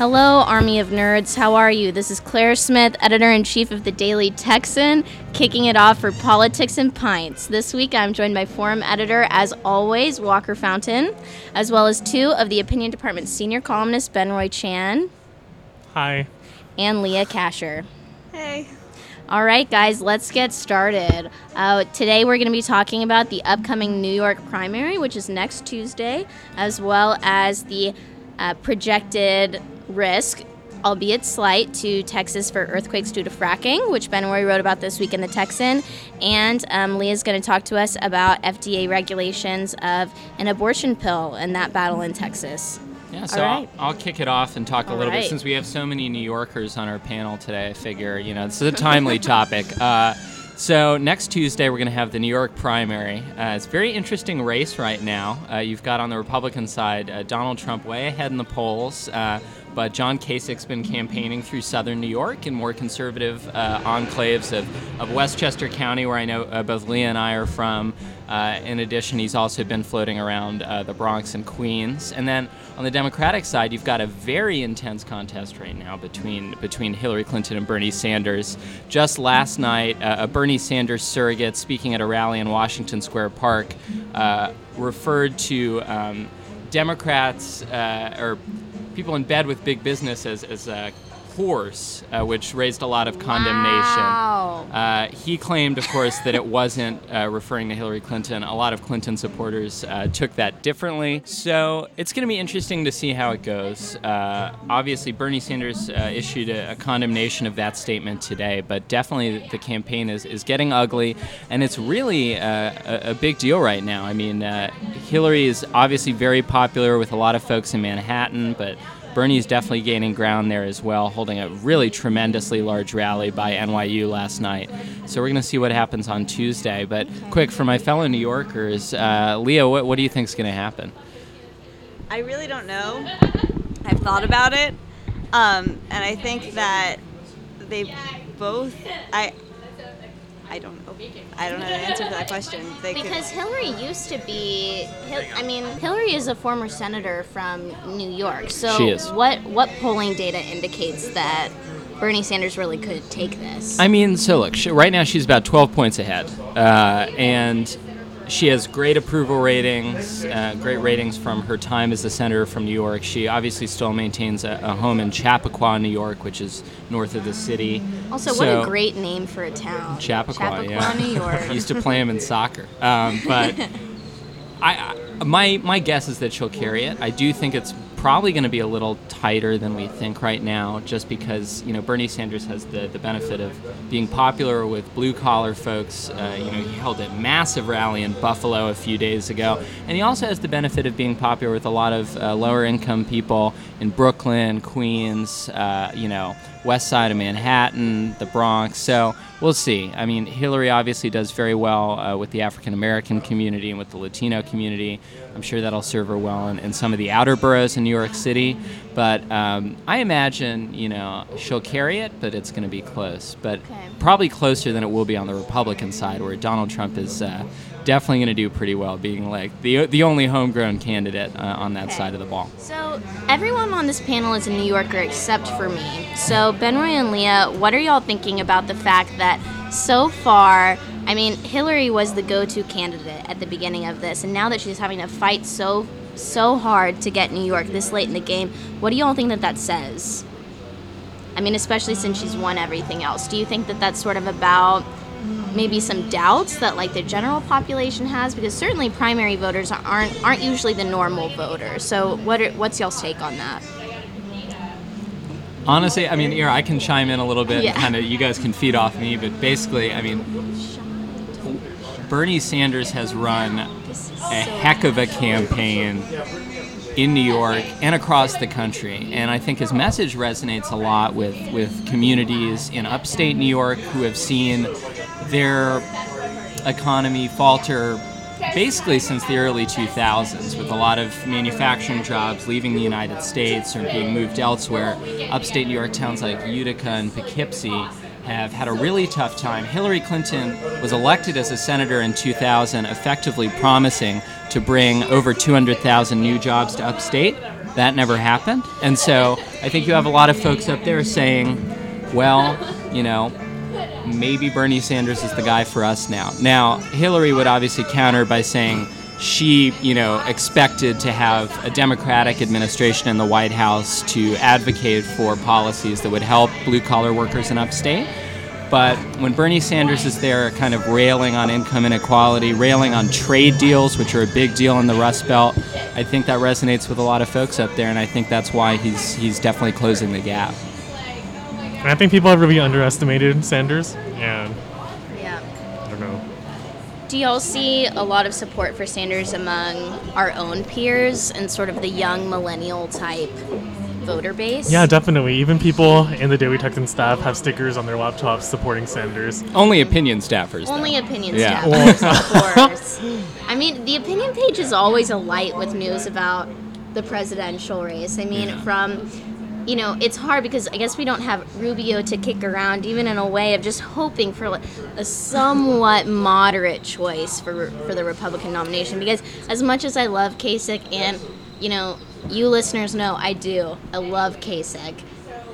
Hello, Army of Nerds. How are you? This is Claire Smith, editor in chief of the Daily Texan, kicking it off for Politics and Pints. This week I'm joined by forum editor, as always, Walker Fountain, as well as two of the opinion department's senior columnists, Benroy Chan Hi. and Leah Kashar. Hey. All right, guys, let's get started. Uh, today we're going to be talking about the upcoming New York primary, which is next Tuesday, as well as the uh, projected risk, albeit slight, to Texas for earthquakes due to fracking, which Benroy wrote about this week in the Texan. And um, Leah's going to talk to us about FDA regulations of an abortion pill and that battle in Texas. Yeah, so right. I'll, I'll kick it off and talk a All little right. bit since we have so many New Yorkers on our panel today. I figure you know this is a timely topic. Uh, so next Tuesday we're going to have the New York primary. Uh, it's a very interesting race right now. Uh, you've got on the Republican side uh, Donald Trump way ahead in the polls, uh, but John Kasich's been campaigning through Southern New York and more conservative uh, enclaves of, of Westchester County, where I know uh, both Leah and I are from. Uh, in addition, he's also been floating around uh, the Bronx and Queens. And then on the Democratic side, you've got a very intense contest right now between between Hillary Clinton and Bernie Sanders. Just last night, uh, a Bernie Sanders surrogate speaking at a rally in Washington Square Park uh, referred to um, Democrats uh, or people in bed with big business as, as uh, whores, uh, which raised a lot of condemnation. Wow. Uh, he claimed, of course, that it wasn't uh, referring to Hillary Clinton. A lot of Clinton supporters uh, took that differently. So it's going to be interesting to see how it goes. Uh, obviously, Bernie Sanders uh, issued a, a condemnation of that statement today, but definitely the campaign is, is getting ugly, and it's really uh, a, a big deal right now. I mean, uh, Hillary is obviously very popular with a lot of folks in Manhattan, but Bernie's definitely gaining ground there as well, holding a really tremendously large rally by NYU last night. So we're going to see what happens on Tuesday. But quick, for my fellow New Yorkers, uh, Leah, what, what do you think is going to happen? I really don't know. I've thought about it, um, and I think that they both. I. I don't know. I don't know the answer to that question. They could- Because Hillary used to be, I mean, Hillary is a former senator from New York. So She is. what what polling data indicates that Bernie Sanders really could take this? I mean, so look, she, right now she's about 12 points ahead, uh, and she has great approval ratings, uh, great ratings from her time as a senator from New York. She obviously still maintains a, a home in Chappaqua, New York, which is north of the city. also, what a great name for a town. Chappaqua, yeah. New York. Used to play him in soccer, um, but I, I my my guess is that she'll carry it. I do think it's probably going to be a little tighter than we think right now, just because you know Bernie Sanders has the, the benefit of being popular with blue collar folks. Uh, you know, he held a massive rally in Buffalo a few days ago, and he also has the benefit of being popular with a lot of uh, lower income people in Brooklyn, Queens, uh, you know, west side of Manhattan, the Bronx. So we'll see. I mean, Hillary obviously does very well uh, with the African American community and with the Latino community. I'm sure that'll serve her well in, in some of the outer boroughs in New York City. But um, I imagine, you know, she'll carry it, but it's going to be close. But Okay. probably closer than it will be on the Republican side, where Donald Trump is. Uh, Definitely going to do pretty well, being like the the only homegrown candidate uh, on that Okay. side of the ball. So everyone on this panel is a New Yorker except for me. So Benroy and Leah, what are y'all thinking about the fact that so far, I mean, Hillary was the go-to candidate at the beginning of this, and now that she's having to fight so so hard to get New York this late in the game, what do y'all think that that says? I mean, especially since she's won everything else. Do you think that that's sort of about maybe some doubts that like the general population has because certainly primary voters aren't aren't usually the normal voter. So what are, what's y'all's take on that? Honestly, I mean, here I can chime in a little bit. Yeah. Kind of, you guys can feed off me, but basically, I mean, Bernie Sanders has run a heck of a campaign in New York and across the country, and I think his message resonates a lot with with communities in upstate New York who have seen their economy falter basically since the early 2000s, with a lot of manufacturing jobs leaving the United States or being moved elsewhere. Upstate New York towns like Utica and Poughkeepsie have had a really tough time. Hillary Clinton was elected as a senator in 2000, effectively promising to bring over 200,000 new jobs to upstate. That never happened. And so I think you have a lot of folks up there saying, well, you know, maybe Bernie Sanders is the guy for us now. Now, Hillary would obviously counter by saying she, you know, expected to have a Democratic administration in the White House to advocate for policies that would help blue collar workers in upstate. But when Bernie Sanders is there, kind of railing on income inequality, railing on trade deals, which are a big deal in the Rust Belt, I think that resonates with a lot of folks up there, and I think that's why he's he's definitely closing the gap. I think people have really underestimated Sanders, and Yeah. I don't know. Do y'all see a lot of support for Sanders among our own peers and sort of the young millennial type voter base? Yeah, definitely. Even people in the Daily Texan staff have stickers on their laptops supporting Sanders. Only opinion staffers. though. Only opinion Yeah. staffers, of course. I mean, the opinion page is always alight with news about the presidential race. I mean, Yeah. from you know, it's hard because I guess we don't have Rubio to kick around, even in a way of just hoping for like a somewhat moderate choice for for the Republican nomination. Because as much as I love Kasich, and you know, you listeners know I do, I love Kasich.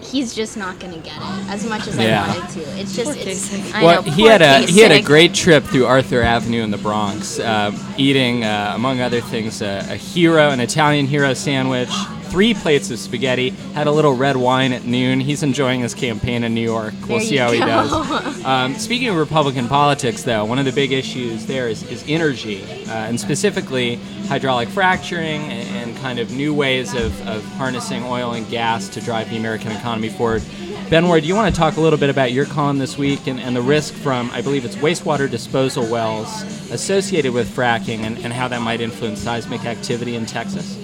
He's just not going to get it as much as Yeah. I wanted to. It's just, it's, I Well, know, he had a he had a great trip through Arthur Avenue in the Bronx, uh, eating uh, among other things a, a hero, an Italian hero sandwich, three plates of spaghetti, had a little red wine at noon. He's enjoying his campaign in New York. We'll There see how he does. Um, speaking of Republican politics, though, one of the big issues there is, is energy, uh, and specifically hydraulic fracturing and, and kind of new ways of, of harnessing oil and gas to drive the American economy forward. Benroy, do you want to talk a little bit about your column this week and, and the risk from, I believe it's wastewater disposal wells associated with fracking and, and how that might influence seismic activity in Texas?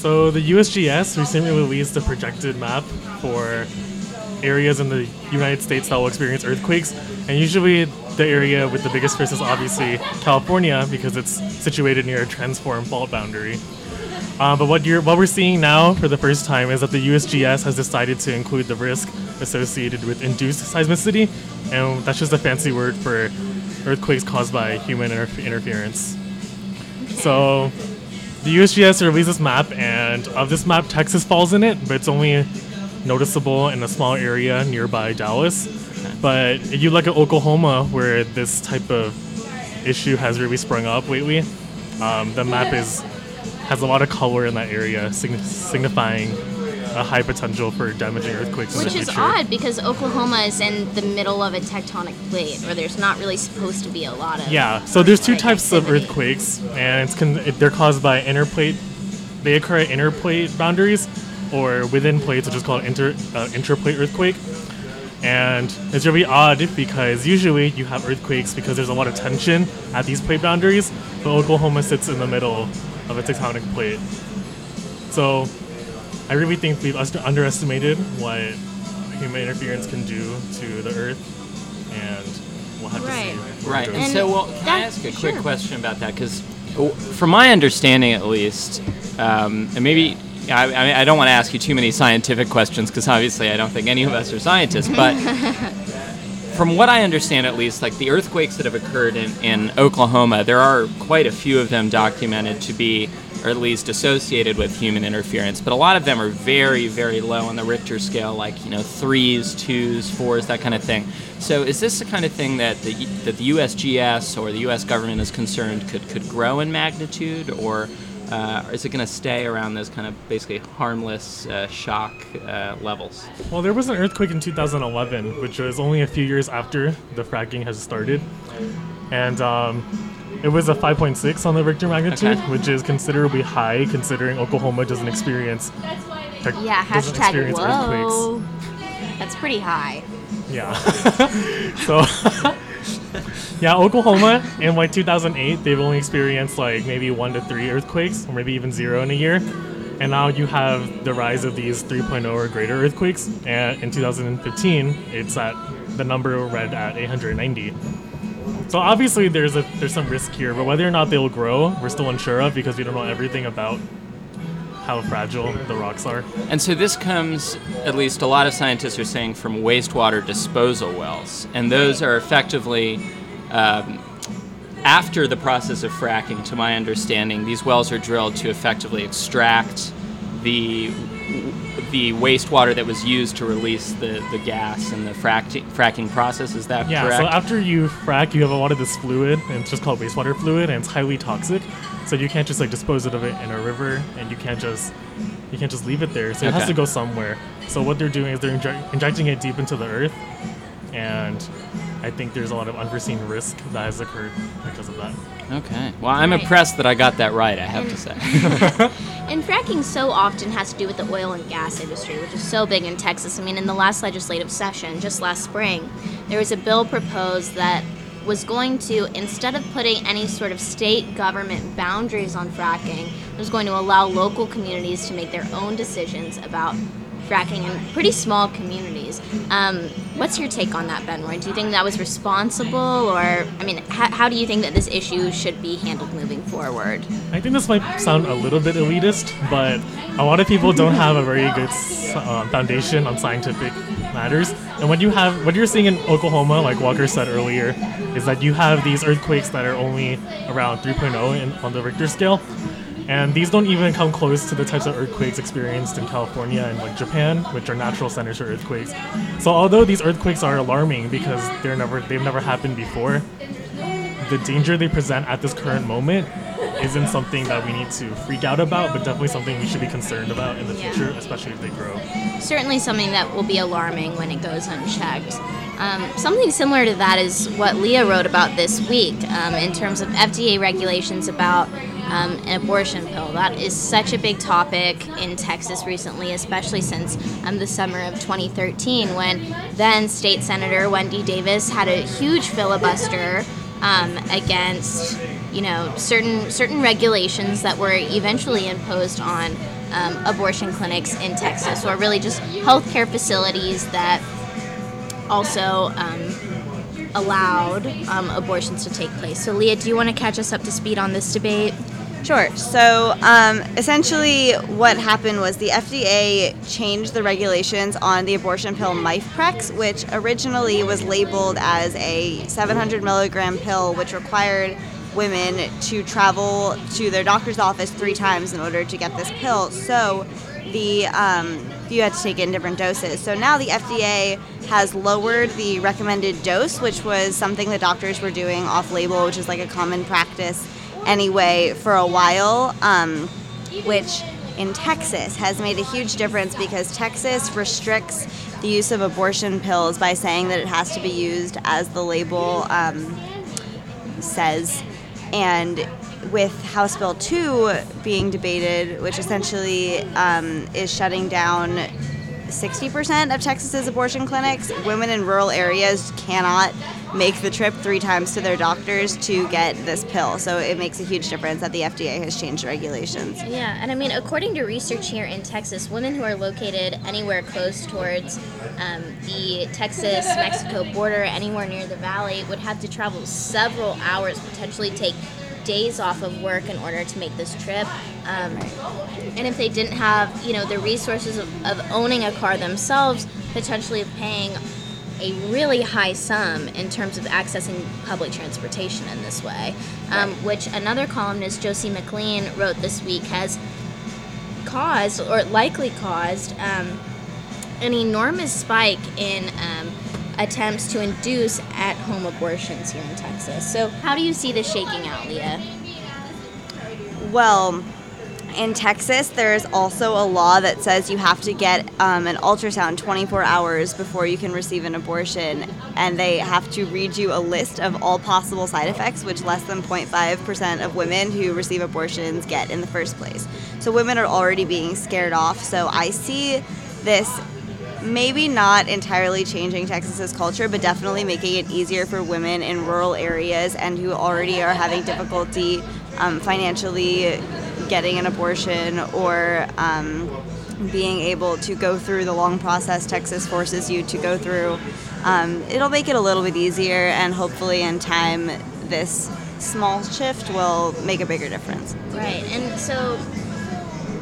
So the USGS recently released a projected map for areas in the United States that will experience earthquakes, and usually the area with the biggest risk is obviously California because it's situated near a transform fault boundary. Uh, but what what we're seeing now for the first time is that the USGS has decided to include the risk associated with induced seismicity, and that's just a fancy word for earthquakes caused by human inter- interference. So the USGS released this map, and of this map, Texas falls in it, but it's only noticeable in a small area nearby Dallas. But if you look at Oklahoma, where this type of issue has really sprung up lately, um, the map is has a lot of color in that area, signi- signifying a high potential for damaging earthquakes Which is future. odd because Oklahoma is in the middle of a tectonic plate where there's not really supposed to be a lot of. Yeah, so there's two types of earthquakes, and it's con- they're caused by inner plate. They occur at inner plate boundaries, or within plates, which is called inter uh, interplate earthquake. And it's really odd because usually you have earthquakes because there's a lot of tension at these plate boundaries, but Oklahoma sits in the middle of a tectonic plate. So I really think we've underestimated what human interference can do to the Earth, and we'll have Right. to see. where Right. And, And so, well, can I that- ask a quick sure. question about that? Because, from my understanding at least, um, and maybe I, I, mean, I don't want to ask you too many scientific questions because obviously I don't think any of us are scientists, but. From what I understand, at least, like the earthquakes that have occurred in, in Oklahoma, there are quite a few of them documented to be, or at least associated with human interference. But a lot of them are very, very low on the Richter scale, like you know threes, twos, fours, that kind of thing. So, is this the kind of thing that the that the USGS or the U.S. government is concerned could could grow in magnitude, or uh, is it going to stay around those kind of basically harmless uh, shock uh, levels? Well, there was an earthquake in 2011, which was only a few years after the fracking has started, and um, it was a 5.6 on the Richter magnitude, Okay. which is considerably high considering Oklahoma doesn't experience. tec- Yeah, doesn't hashtag experience earthquakes. whoa. That's pretty high. Yeah. so, yeah, Oklahoma in like 2008, they've only experienced like maybe one to three earthquakes, or maybe even zero in a year. And now you have the rise of these 3.0 or greater earthquakes. And in 2015, it's at the number read at 890. So obviously there's a there's some risk here, but whether or not they will grow, we're still unsure of because we don't know everything about how fragile the rocks are. And so this comes, at least a lot of scientists are saying, from wastewater disposal wells. And those are effectively, um, after the process of fracking, to my understanding, these wells are drilled to effectively extract the the wastewater that was used to release the, the gas and the frac- fracking process. Is that Yeah, correct? so after you frack, you have a lot of this fluid, and it's just called wastewater fluid, and it's highly toxic. So you can't just like dispose of it in a river, and you can't just you can't just leave it there. So it has to go somewhere. So what they're doing is they're inject- injecting it deep into the earth, and I think there's a lot of unforeseen risk that has occurred because of that. okay. Well, I'm Right. impressed that I got that right. I have to say. And fracking so often has to do with the oil and gas industry, which is so big in Texas. I mean, in the last legislative session, just last spring, there was a bill proposed that was going to, instead of putting any sort of state government boundaries on fracking, it was going to allow local communities to make their own decisions about fracking in pretty small communities. Um, what's your take on that, Benroy? Do you think that was responsible, or I mean, how, how do you think that this issue should be handled moving forward? I think this might sound a little bit elitist, but a lot of people don't have a very good uh, foundation on scientific matters. And when you have, what you're seeing in Oklahoma, like Walker said earlier, is that you have these earthquakes that are only around 3.0 in, on the Richter scale. And these don't even come close to the types of earthquakes experienced in California and like Japan, which are natural centers for earthquakes. So although these earthquakes are alarming because they're never they've never happened before, the danger they present at this current moment isn't something that we need to freak out about, but definitely something we should be concerned about in the Yeah. future, especially if they grow. certainly something that will be alarming when it goes unchecked. Um, something similar to that is what Leah wrote about this week um, in terms of FDA regulations about um, an abortion pill. That is such a big topic in Texas recently, especially since um, the summer of 2013 when then State Senator Wendy Davis had a huge filibuster um, against you know certain certain regulations that were eventually imposed on um, abortion clinics in Texas, or really just healthcare facilities that also um, allowed um, abortions to take place. So, Leah, do you want to catch us up to speed on this debate? Sure. So um, essentially, what happened was the FDA changed the regulations on the abortion pill Mifeprex, which originally was labeled as a 700 milligram pill, which required women to travel to their doctor's office three times in order to get this pill. So the um, you had to take it in different doses. So now the FDA has lowered the recommended dose, which was something the doctors were doing off label, which is like a common practice anyway for a while, um, which in Texas has made a huge difference because Texas restricts the use of abortion pills by saying that it has to be used as the label um, says. And with House Bill 2 being debated, which essentially um, is shutting down 60% of Texas's abortion clinics, women in rural areas cannot make the trip three times to their doctors to get this pill. So it makes a huge difference that the FDA has changed regulations. Yeah, and I mean, according to research here in Texas, women who are located anywhere close towards um, the Texas Mexico border, anywhere near the valley, would have to travel several hours, potentially take days off of work in order to make this trip. Um, and if they didn't have, you know, the resources of, of owning a car themselves, potentially paying a really high sum in terms of accessing public transportation in this way, um, which another columnist, Josie McLean, wrote this week has caused or likely caused um, an enormous spike in um, attempts to induce at home abortions here in Texas. So, how do you see this shaking out, Leah? Well, in Texas, there's also a law that says you have to get um, an ultrasound 24 hours before you can receive an abortion, and they have to read you a list of all possible side effects, which less than 0.5% of women who receive abortions get in the first place. So women are already being scared off. So I see this maybe not entirely changing Texas's culture, but definitely making it easier for women in rural areas and who already are having difficulty um, financially getting an abortion or um, being able to go through the long process Texas forces you to go through. Um, it'll make it a little bit easier, and hopefully, in time, this small shift will make a bigger difference. Right, and so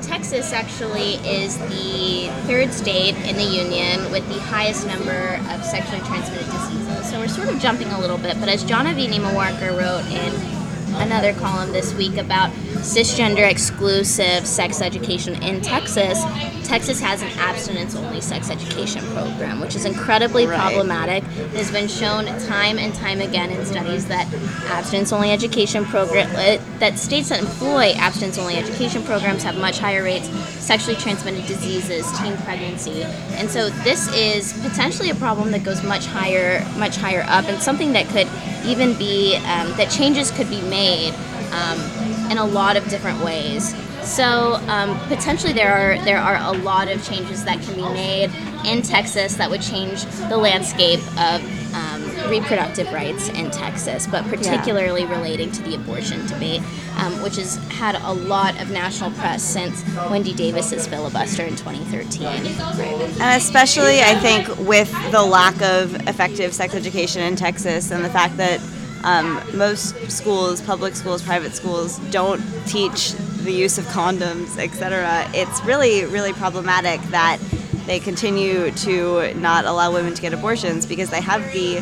Texas actually is the third state in the union with the highest number of sexually transmitted diseases. So we're sort of jumping a little bit, but as John Avini Mawarker wrote in another column this week about cisgender exclusive sex education in Texas. Texas has an abstinence only sex education program, which is incredibly Right. problematic. It has been shown time and time again in studies that abstinence only education program uh, that states that employ abstinence only education programs have much higher rates sexually transmitted diseases, teen pregnancy. And so this is potentially a problem that goes much higher much higher up and something that could even be um, that changes could be made um, in a lot of different ways. So um, potentially there are there are a lot of changes that can be made in Texas that would change the landscape of reproductive rights in Texas, but particularly relating to the abortion debate, um, which has had a lot of national press since Wendy Davis's filibuster in 2013. And especially, I think, with the lack of effective sex education in Texas and the fact that um, most schools, public schools, private schools, don't teach the use of condoms, etc., it's really, really problematic that they continue to not allow women to get abortions because they have the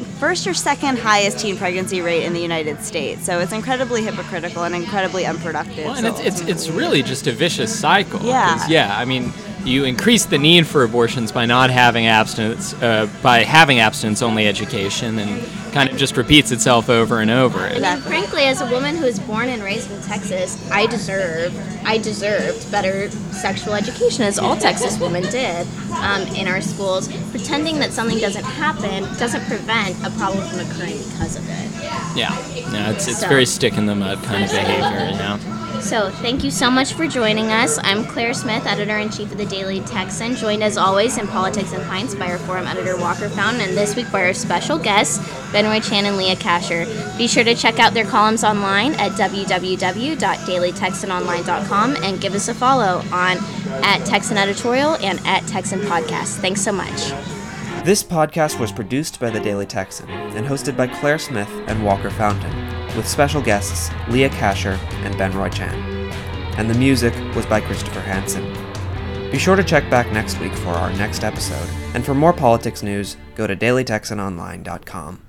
think first or second highest teen pregnancy rate in the United States. So it's incredibly hypocritical and incredibly unproductive. Well, and So it's, it's, it's really just a vicious cycle. Yeah. Yeah. I mean, you increase the need for abortions by not having abstinence, uh, by having abstinence-only education, and kind of just repeats itself over and over. I mean, frankly, as a woman who was born and raised in Texas, I deserve, I deserved better sexual education, as all Texas women did um, in our schools. Pretending that something doesn't happen doesn't prevent a problem from occurring because of it. Yeah, yeah, it's, it's So- very stick in the mud kind of behavior. Yeah. So, thank you so much for joining us. I'm Claire Smith, editor in chief of the Daily Texan, joined as always in Politics and Pints by our forum editor Walker Fountain, and this week by our special guests, Benroy Chan and Leah Kashar. Be sure to check out their columns online at www.dailytexanonline.com and give us a follow on at Texan Editorial and at Texan Podcast. Thanks so much. This podcast was produced by the Daily Texan and hosted by Claire Smith and Walker Fountain, with special guests Leah Kashar and Benroy Chan. And the music was by Christopher Hansen. Be sure to check back next week for our next episode, and for more politics news, go to dailytexanonline.com.